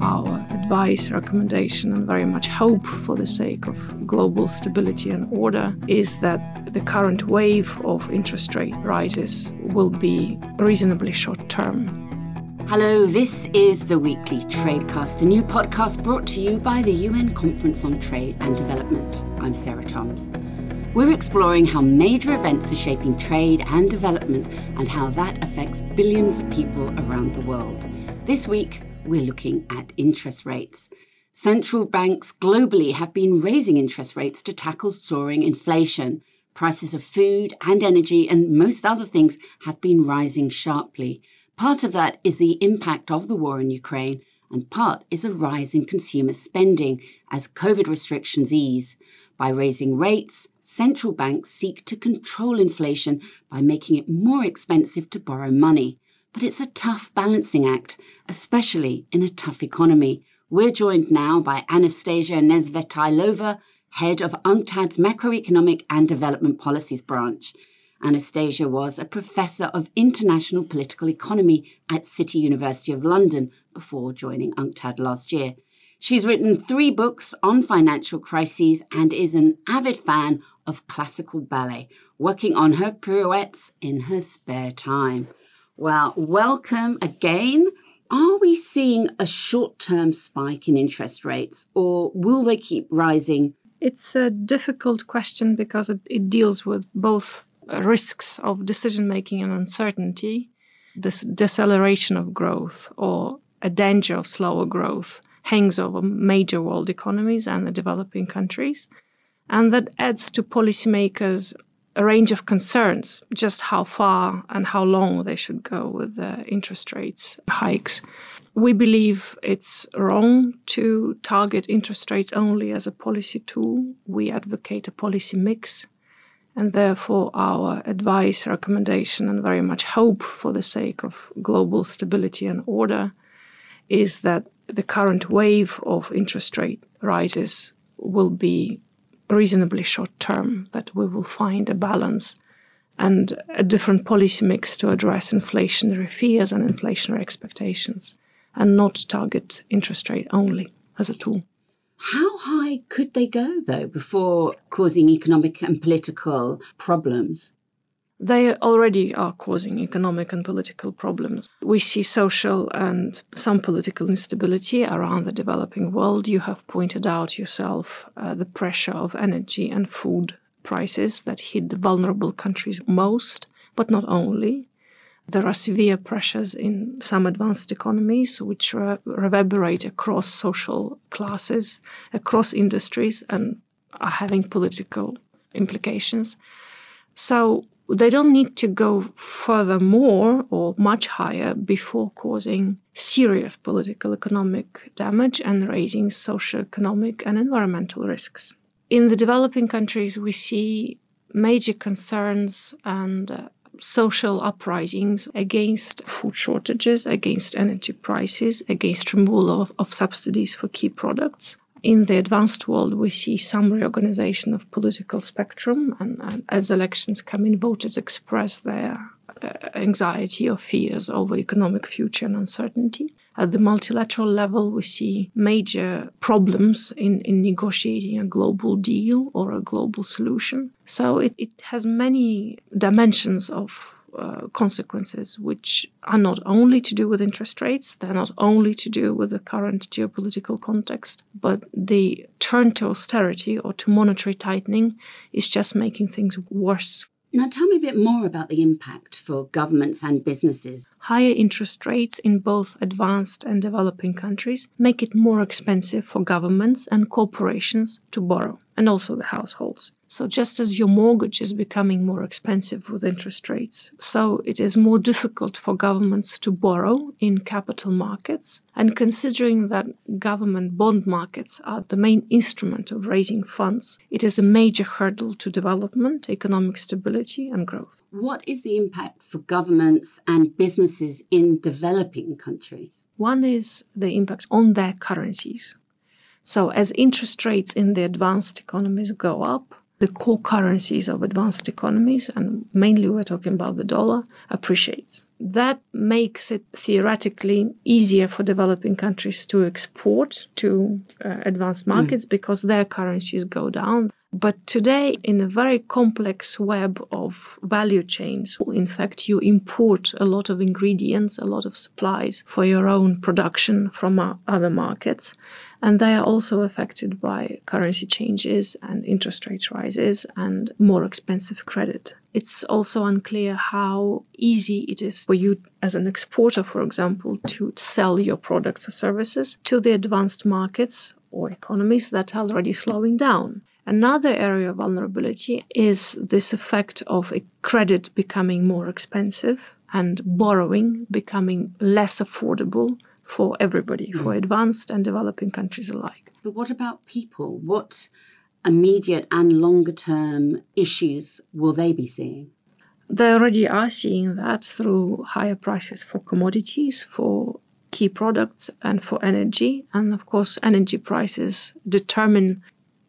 our advice, recommendation, and very much hope for the sake of global stability and order is that the current wave of interest rate rises will be reasonably short term. Hello, this is the weekly Tradecast, a new podcast brought to you by the UN Conference on Trade and Development. I'm Sarah Toms. We're exploring how major events are shaping trade and development and how that affects billions of people around the world. This week, we're looking at interest rates. Central banks globally have been raising interest rates to tackle soaring inflation. Prices of food and energy and most other things have been rising sharply. Part of that is the impact of the war in Ukraine, and part is a rise in consumer spending as COVID restrictions ease. By raising rates, central banks seek to control inflation by making it more expensive to borrow money. But it's a tough balancing act, especially in a tough economy. We're joined now by Anastasia Nesvetailova, head of UNCTAD's Macroeconomic and Development Policies branch. Anastasia was a professor of international political economy at City University of London before joining UNCTAD last year. She's written three books on financial crises and is an avid fan of classical ballet, working on her pirouettes in her spare time. Well, welcome again. Are we seeing a short term spike in interest rates or will they keep rising? It's a difficult question because it, it deals with both risks of decision making and uncertainty, this deceleration of growth or a danger of slower growth hangs over major world economies and the developing countries. And that adds to policymakers a range of concerns, just how far and how long they should go with the interest rates hikes. We believe it's wrong to target interest rates only as a policy tool. We advocate a policy mix. And therefore, our advice, recommendation, and very much hope for the sake of global stability and order is that the current wave of interest rate rises will be reasonably short term, that we will find a balance and a different policy mix to address inflationary fears and inflationary expectations, and not target interest rate only as a tool. How high could they go, though, before causing economic and political problems? They already are causing economic and political problems. We see social and some political instability around the developing world. You have pointed out yourself uh, the pressure of energy and food prices that hit the vulnerable countries most, but not only. There are severe pressures in some advanced economies which re- reverberate across social classes, across industries, and are having political implications. So they don't need to go further more or much higher before causing serious political economic damage and raising socio-economic and environmental risks. In the developing countries, we see major concerns and uh, social uprisings against food shortages, against energy prices, against removal of, of subsidies for key products in the advanced world, we see some reorganization of political spectrum, and, and as elections come in, voters express their uh, anxiety or fears over economic future and uncertainty. At the multilateral level, we see major problems in, in negotiating a global deal or a global solution. So it, it has many dimensions of uh, consequences, which are not only to do with interest rates, they're not only to do with the current geopolitical context, but the turn to austerity or to monetary tightening is just making things worse. Now, tell me a bit more about the impact for governments and businesses. Higher interest rates in both advanced and developing countries make it more expensive for governments and corporations to borrow, and also the households. So, just as your mortgage is becoming more expensive with interest rates, so it is more difficult for governments to borrow in capital markets. And considering that government bond markets are the main instrument of raising funds, it is a major hurdle to development, economic stability, and growth. What is the impact for governments and businesses in developing countries? One is the impact on their currencies. So, as interest rates in the advanced economies go up, the core currencies of advanced economies, and mainly we're talking about the dollar, appreciates. That makes it theoretically easier for developing countries to export to uh, advanced hmm. markets mm. because their currencies go down. But today, in a very complex web of value chains, in fact, you import a lot of ingredients, a lot of supplies for your own production from other markets. And they are also affected by currency changes and interest rate rises and more expensive credit. It's also unclear how easy it is for you as an exporter, for example, to sell your products or services to the advanced markets or economies that are already slowing down. Another area of vulnerability is this effect of a credit becoming more expensive and borrowing becoming less affordable for everybody, mm. for advanced and developing countries alike. But what about people? What immediate and longer term issues will they be seeing? They already are seeing that through higher prices for commodities, for key products, and for energy. And of course, energy prices determine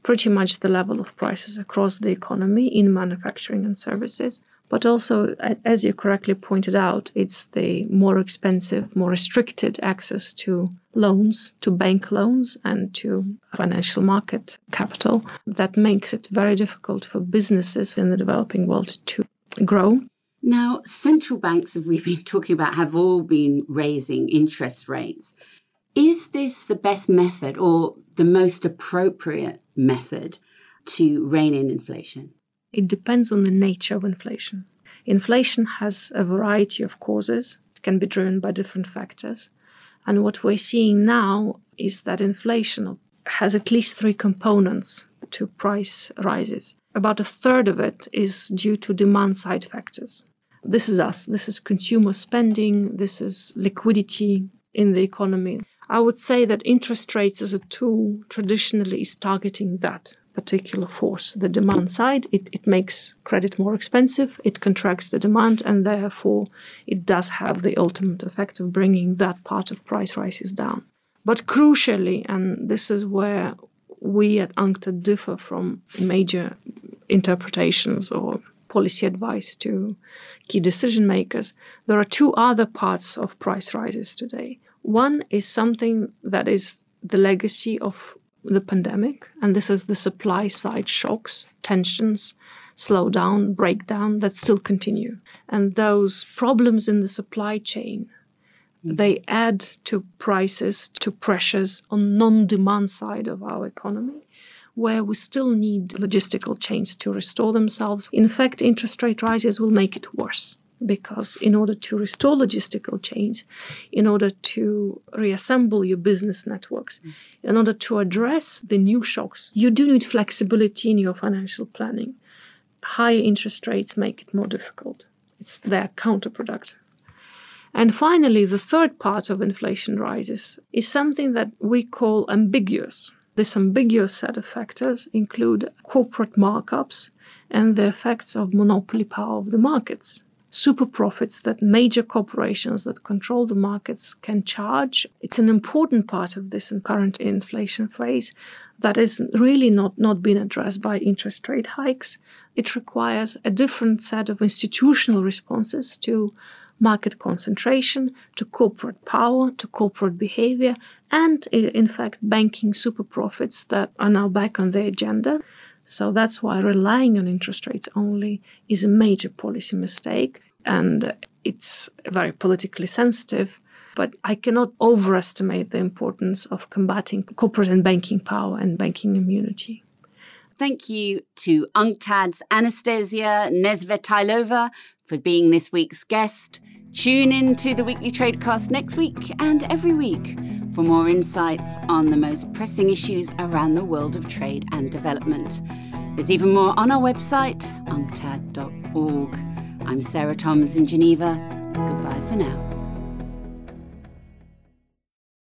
pretty much the level of prices across the economy in manufacturing and services. But also, as you correctly pointed out, it's the more expensive, more restricted access to loans, to bank loans, and to financial market capital that makes it very difficult for businesses in the developing world to grow. Now, central banks, as we've been talking about, have all been raising interest rates. Is this the best method or the most appropriate method to rein in inflation? It depends on the nature of inflation. Inflation has a variety of causes, it can be driven by different factors. And what we're seeing now is that inflation has at least three components to price rises. About a third of it is due to demand side factors. This is us. This is consumer spending. This is liquidity in the economy. I would say that interest rates as a tool traditionally is targeting that particular force, the demand side. It, it makes credit more expensive, it contracts the demand, and therefore it does have the ultimate effect of bringing that part of price rises down. But crucially, and this is where we at UNCTAD differ from major interpretations or policy advice to key decision makers, there are two other parts of price rises today. One is something that is the legacy of the pandemic, and this is the supply side shocks, tensions, slowdown, breakdown that still continue. And those problems in the supply chain, mm. they add to prices, to pressures on non-demand side of our economy where we still need logistical chains to restore themselves. In fact, interest rate rises will make it worse because in order to restore logistical chains, in order to reassemble your business networks, mm. in order to address the new shocks, you do need flexibility in your financial planning. Higher interest rates make it more difficult. It's they're counterproductive. And finally, the third part of inflation rises is something that we call ambiguous. This ambiguous set of factors include corporate markups and the effects of monopoly power of the markets super profits that major corporations that control the markets can charge. It's an important part of this current inflation phase that is really not, not been addressed by interest rate hikes. It requires a different set of institutional responses to market concentration, to corporate power, to corporate behavior, and in fact, banking super profits that are now back on the agenda. So that's why relying on interest rates only is a major policy mistake and it's very politically sensitive. But I cannot overestimate the importance of combating corporate and banking power and banking immunity. Thank you to UNCTAD's Anastasia Nesvetailova for being this week's guest. Tune in to the weekly Tradecast next week and every week for more insights on the most pressing issues around the world of trade and development. There's even more on our website, unctad.org. I'm Sarah Thomas in Geneva. Goodbye for now.